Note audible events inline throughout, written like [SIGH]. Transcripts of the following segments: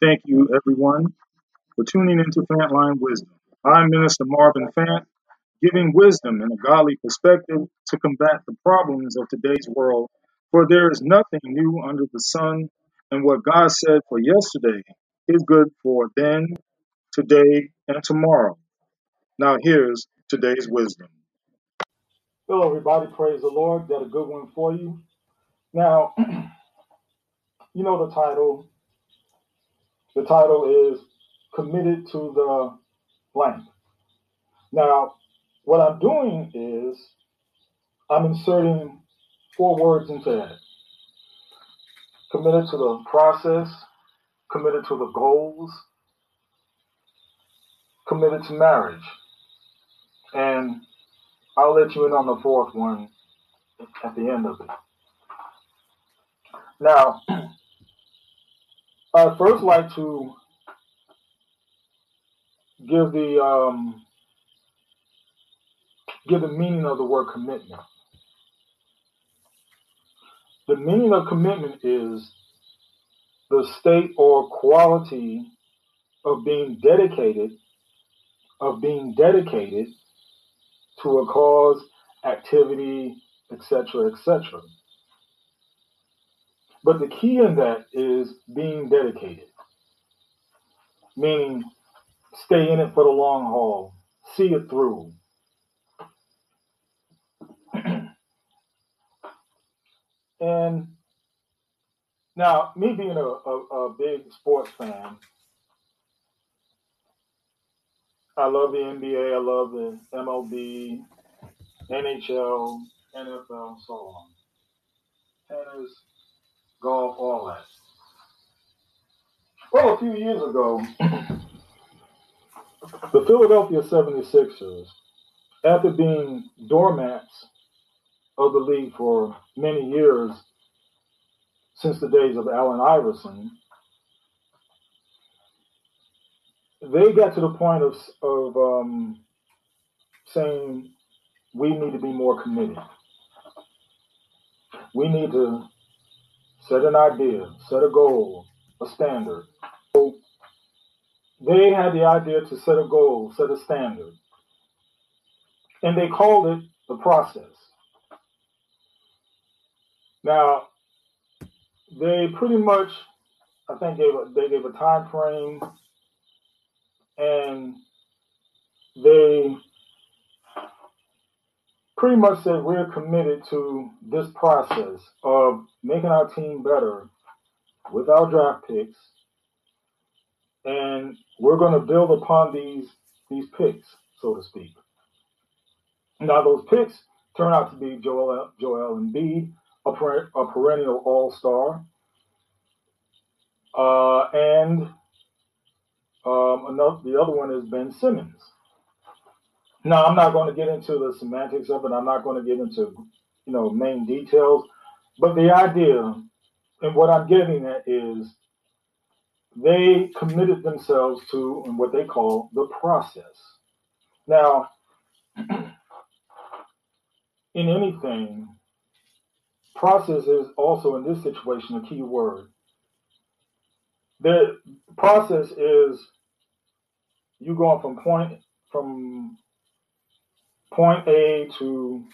Thank you, everyone, for tuning into Fantline Wisdom. I'm Minister Marvin Fant, giving wisdom and a godly perspective to combat the problems of today's world. For there is nothing new under the sun, and what God said for yesterday is good for then, today, and tomorrow. Now, here's today's wisdom. Hello, everybody. Praise the Lord. Got a good one for you. Now, [CLEARS THROAT] you know the title. The title is Committed to the Blank. Now, what I'm doing is I'm inserting four words into that. Committed to the process, committed to the goals, committed to marriage. And I'll let you in on the fourth one at the end of it. Now, [CLEARS THROAT] I'd first like to give the um, give the meaning of the word commitment. The meaning of commitment is the state or quality of being dedicated, of being dedicated to a cause, activity, etc., etc. But the key in that is being dedicated, meaning stay in it for the long haul, see it through. [CLEARS THROAT] and now, me being a, a, a big sports fan, I love the NBA, I love the MLB, NHL, NFL, so on. Tennis, golf, all that. Well, a few years ago, [CLEARS THROAT] the Philadelphia 76ers, after being doormats of the league for many years, since the days of Allen Iverson, they got to the point of, of um, saying we need to be more committed. We need to set an idea, set a goal, a standard. So they had the idea to set a goal, set a standard. And they called it the process. Now, they pretty much, I think, gave a, they gave a time frame, and they pretty much said we're committed to this process of making our team better with our draft picks, and we're going to build upon these these picks, so to speak. Now, those picks turn out to be Joel Joel Embiid, a, per, a perennial All Star, uh, and um, another, the other one is Ben Simmons. Now, I'm not going to get into the semantics of it. I'm not going to get into, you know, main details. But the idea and what I'm getting at is they committed themselves to what they call the process. Now, [CLEARS THROAT] in anything, process is also in this situation a key word. The process is you going from point from point A to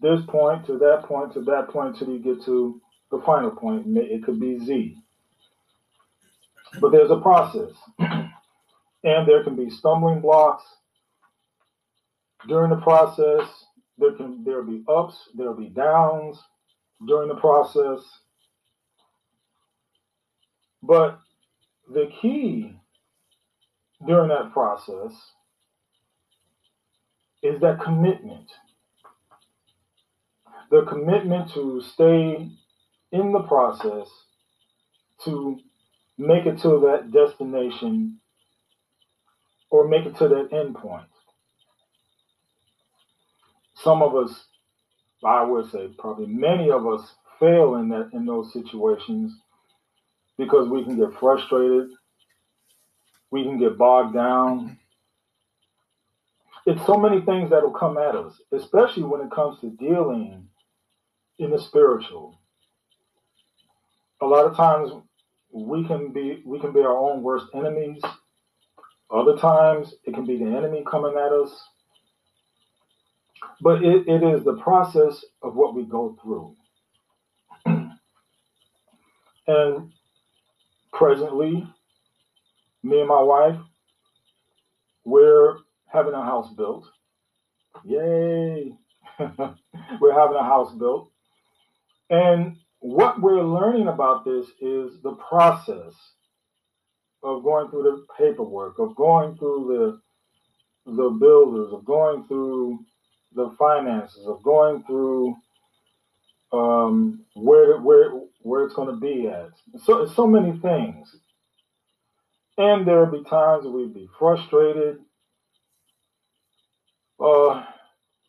this point to that point to that point till you get to the final point. It could be Z. But there's a process. [CLEARS THROAT] and there can be stumbling blocks during the process. There can there'll be ups, there'll be downs during the process. But the key during that process is that commitment. The commitment to stay in the process to make it to that destination or make it to that end point. Some of us, I would say probably many of us fail in that in those situations because we can get frustrated, we can get bogged down, it's so many things that will come at us, especially when it comes to dealing in the spiritual. A lot of times we can be we can be our own worst enemies. Other times it can be the enemy coming at us. But it, it is the process of what we go through. [CLEARS THROAT] and presently, me and my wife, we're having a house built. Yay! [LAUGHS] we're having a house built. And what we're learning about this is the process of going through the paperwork, of going through the the builders, of going through the finances, of going through um, where where where it's going to be at. So so many things, and there'll be times we'd be frustrated. Uh,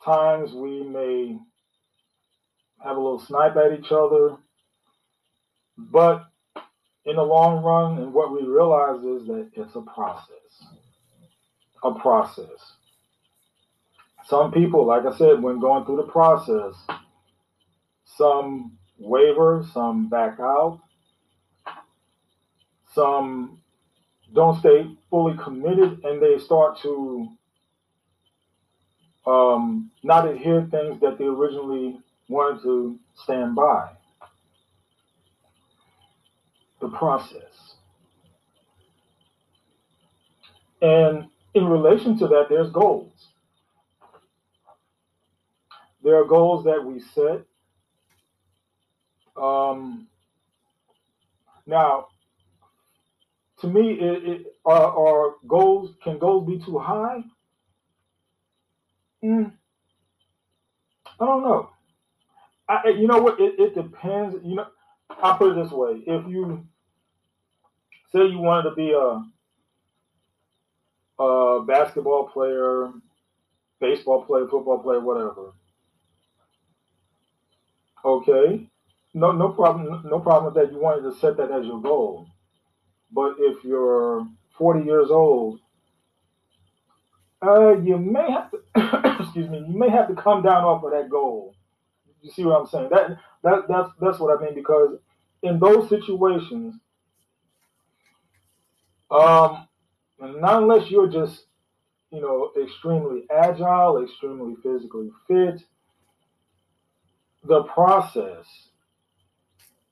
times we may have a little snipe at each other. But in the long run, and what we realize is that it's a process. A process. Some people, like I said, when going through the process, some waver, some back out, some don't stay fully committed, and they start to um, not adhere things that they originally wanted to stand by. The process. And in relation to that, there's goals. There are goals that we set. Um, now, to me, it, it, are, are goals can goals be too high? Mm, I don't know. I, you know what? It, it depends. You know, I'll put it this way: if you say you wanted to be a, a basketball player, baseball player, football player, whatever, okay, no, no problem, no problem with that. You wanted to set that as your goal, but if you're 40 years old uh, you may have to, [COUGHS] excuse me, you may have to come down off of that goal. You see what I'm saying? That that that's that's what I mean because in those situations, um, not unless you're just you know extremely agile, extremely physically fit, the process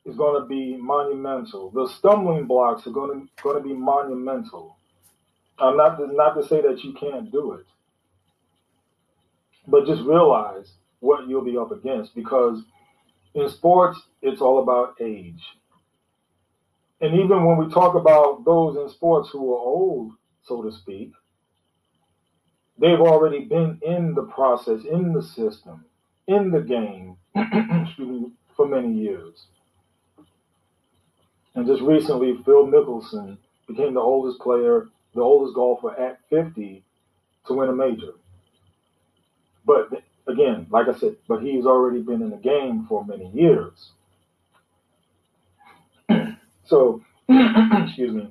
is going to be monumental. The stumbling blocks are going to going to be monumental. I'm not not to say that you can't do it, but just realize what you'll be up against because in sports it's all about age. And even when we talk about those in sports who are old, so to speak, they've already been in the process, in the system, in the game [CLEARS THROAT] for many years. And just recently, Phil Mickelson became the oldest player the oldest golfer at 50 to win a major. But again, like I said, but he's already been in the game for many years. [CLEARS THROAT] so, [CLEARS THROAT] excuse me.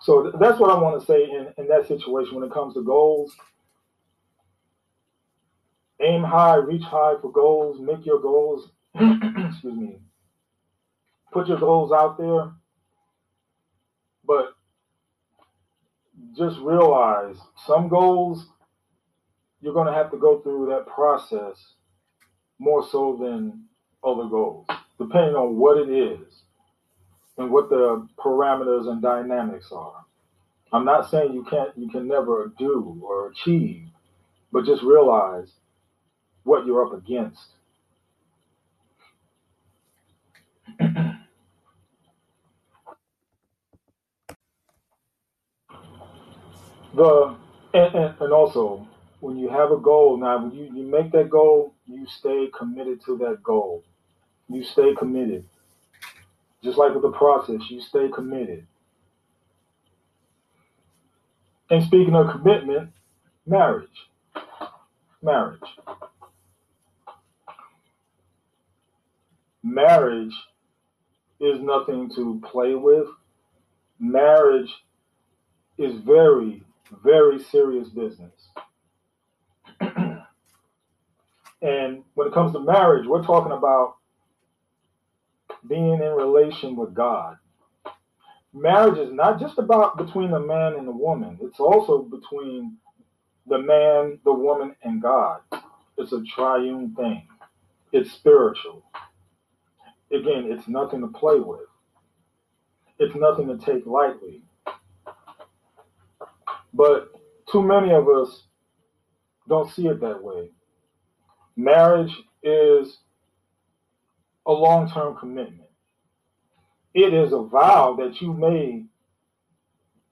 So that's what I want to say in, in that situation when it comes to goals. Aim high, reach high for goals, make your goals, [CLEARS THROAT] excuse me, put your goals out there. But just realize some goals you're going to have to go through that process more so than other goals, depending on what it is and what the parameters and dynamics are. I'm not saying you can't, you can never do or achieve, but just realize what you're up against. [CLEARS THROAT] the and, and, and also when you have a goal now when you, you make that goal you stay committed to that goal. You stay committed. Just like with the process you stay committed. And speaking of commitment marriage. Marriage. Marriage is nothing to play with. Marriage is very very serious business. [CLEARS THROAT] and when it comes to marriage, we're talking about being in relation with God. marriage is not just about between the man and the woman, it's also between the man, the woman, and God. It's a triune thing, it's spiritual. Again, it's nothing to play with, it's nothing to take lightly. But too many of us don't see it that way. Marriage is a long term commitment. It is a vow that you made,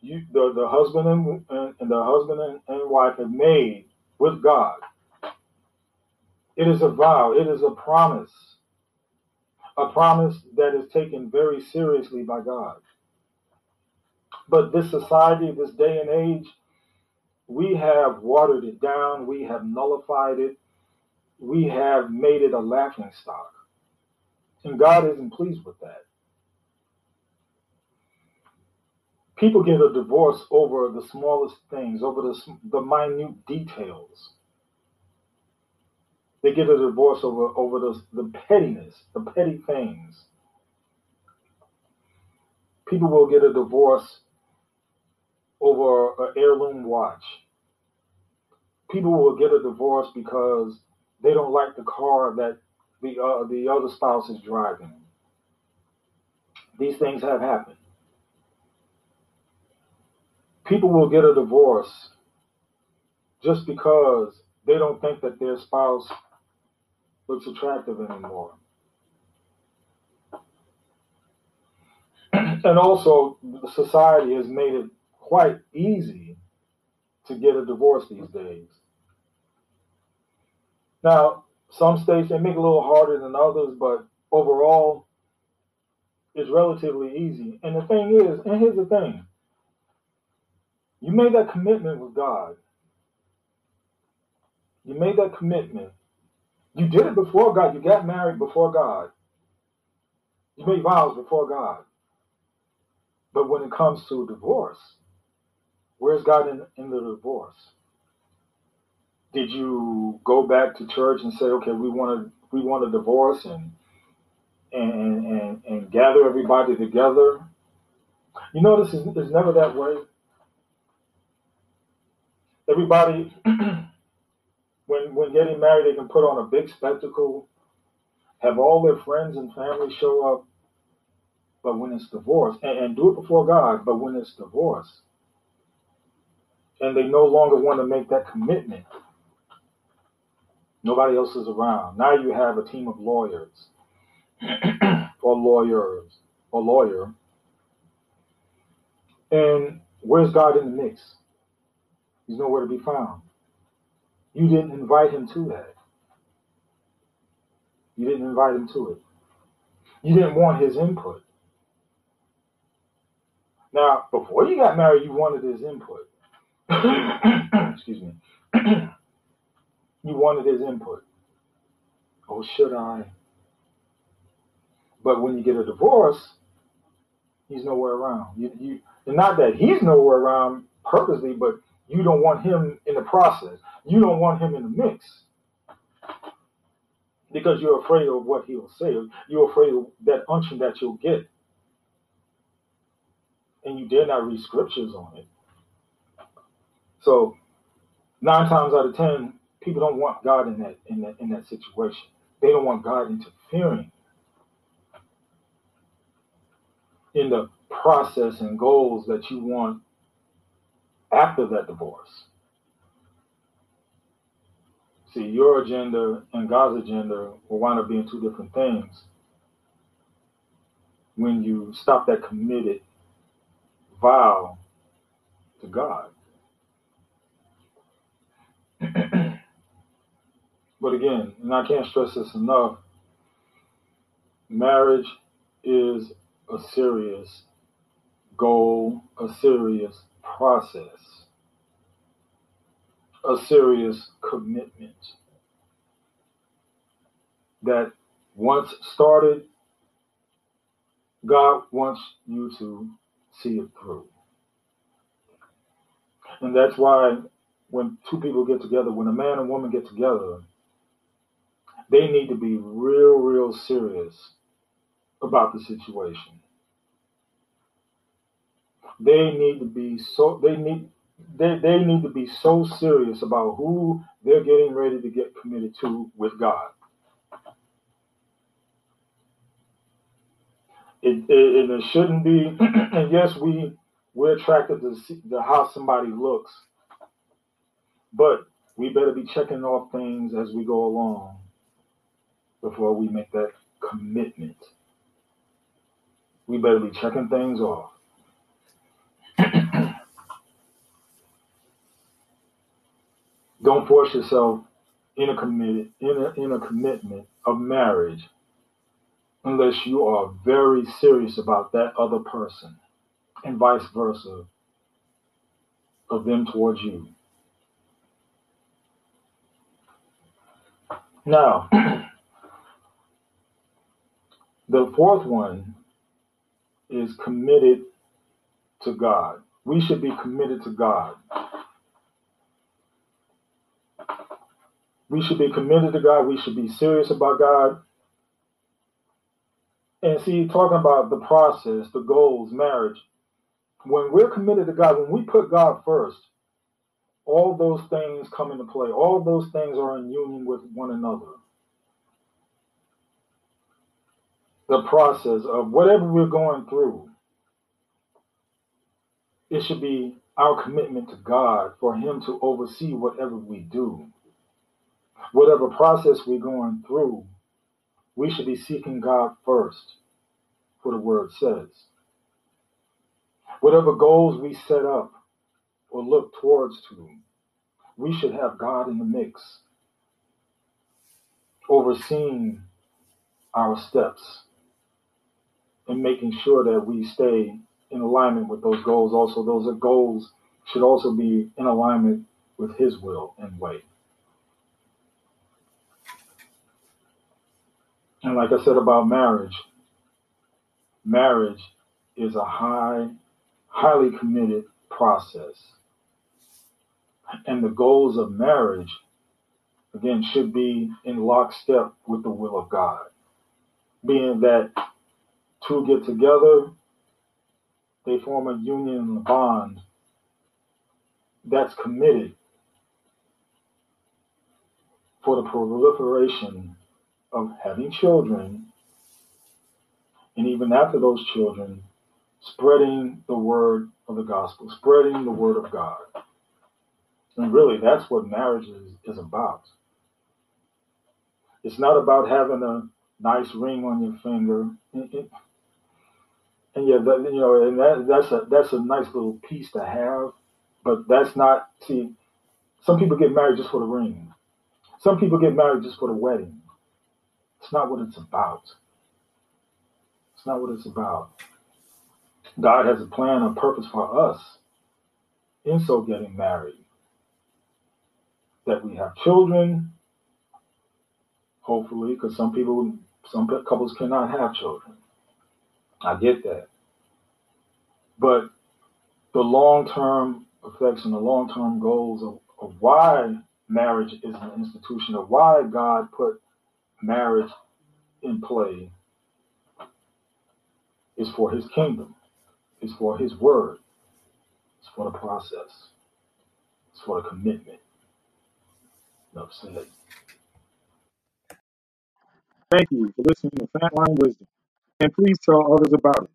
you, the, the husband and, and, and the husband and, and wife have made with God. It is a vow, it is a promise, a promise that is taken very seriously by God. But this society, this day and age, we have watered it down, we have nullified it, we have made it a laughing stock. And God isn't pleased with that. People get a divorce over the smallest things, over the, the minute details. They get a divorce over, over the, the pettiness, the petty things. People will get a divorce over an heirloom watch. People will get a divorce because they don't like the car that the uh, the other spouse is driving. These things have happened. People will get a divorce just because they don't think that their spouse looks attractive anymore. [CLEARS THROAT] and also, society has made it quite easy to get a divorce these days. Now, some states they make it a little harder than others, but overall, it's relatively easy. And the thing is, and here's the thing you made that commitment with God. You made that commitment. You did it before God. You got married before God. You made vows before God. But when it comes to divorce, where's God in, in the divorce? did you go back to church and say, okay, we want to we want a divorce and and and and gather everybody together? You notice it's, it's never that way. Everybody, [CLEARS THROAT] when when getting married, they can put on a big spectacle, have all their friends and family show up. But when it's divorce, and, and do it before God, but when it's divorce, and they no longer want to make that commitment, Nobody else is around. Now you have a team of lawyers [CLEARS THROAT] or lawyers or lawyer. And where's God in the mix? He's nowhere to be found. You didn't invite him to that. You didn't invite him to it. You didn't want his input. Now, before you got married, you wanted his input. [COUGHS] Excuse me. [COUGHS] You wanted his input. Oh, should I? But when you get a divorce, he's nowhere around. You, you, and not that he's nowhere around purposely, but you don't want him in the process. You don't want him in the mix because you're afraid of what he'll say. You're afraid of that unction that you'll get. And you dare not read scriptures on it. So, nine times out of ten, people don't want God in that in that in that situation. They don't want God interfering in the process and goals that you want after that divorce. See, your agenda and God's agenda will wind up being two different things when you stop that committed vow to God. But again, and I can't stress this enough, marriage is a serious goal, a serious process, a serious commitment that once started, God wants you to see it through. And that's why when two people get together, when a man and woman get together, they need to be real, real serious about the situation. they need to be so they need they, they need to be so serious about who they're getting ready to get committed to with God. It, it, it shouldn't be, and [CLEARS THROAT] yes, we we're attracted to, see, to how somebody looks, but we better be checking off things as we go along before we make that commitment. We better be checking things off. [CLEARS THROAT] Don't force yourself in a committed in a, in a commitment of marriage unless you are very serious about that other person and vice versa of them towards you. Now, [CLEARS THROAT] the fourth one is committed to God. We should be committed to God. We should be committed to God. We should be serious about God. And see, talking about the process, the goals, marriage, when we're committed to God, when we put God first, all those things come into play. All those things are in union with one another. The process of whatever we're going through, it should be our commitment to God for Him to oversee whatever we do. Whatever process we're going through, we should be seeking God first, for the word says. Whatever goals we set up or look towards to, we should have God in the mix, overseeing our steps and making sure that we stay in alignment with those goals. Also, those goals should also be in alignment with His will and way. And like I said about marriage, marriage is a high, highly committed process. And the goals of marriage, again, should be in lockstep with the will of God. Being that two get together, they form a union and a bond that's committed for the proliferation of having children, and even after those children, spreading the word of the gospel, spreading the word of God. And really, that's what marriage is, is about. It's not about having a nice ring on your finger. And yeah, you know, and that, that's a that's a nice little piece to have, but that's not. See, some people get married just for the ring. Some people get married just for the wedding. It's not what it's about. It's not what it's about. God has a plan, a purpose for us in so getting married. That we have children, hopefully, because some people, some couples cannot have children. I get that. But the long term effects and the long term goals of, of why marriage is an institution, of why God put marriage in play is for his kingdom, is for his word, it's for the process, it's for the commitment. Enough said. Thank you for listening to Fantline Wisdom, and please tell others about it.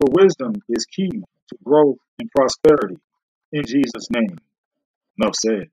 For wisdom is key to growth and prosperity. In Jesus' name, enough said.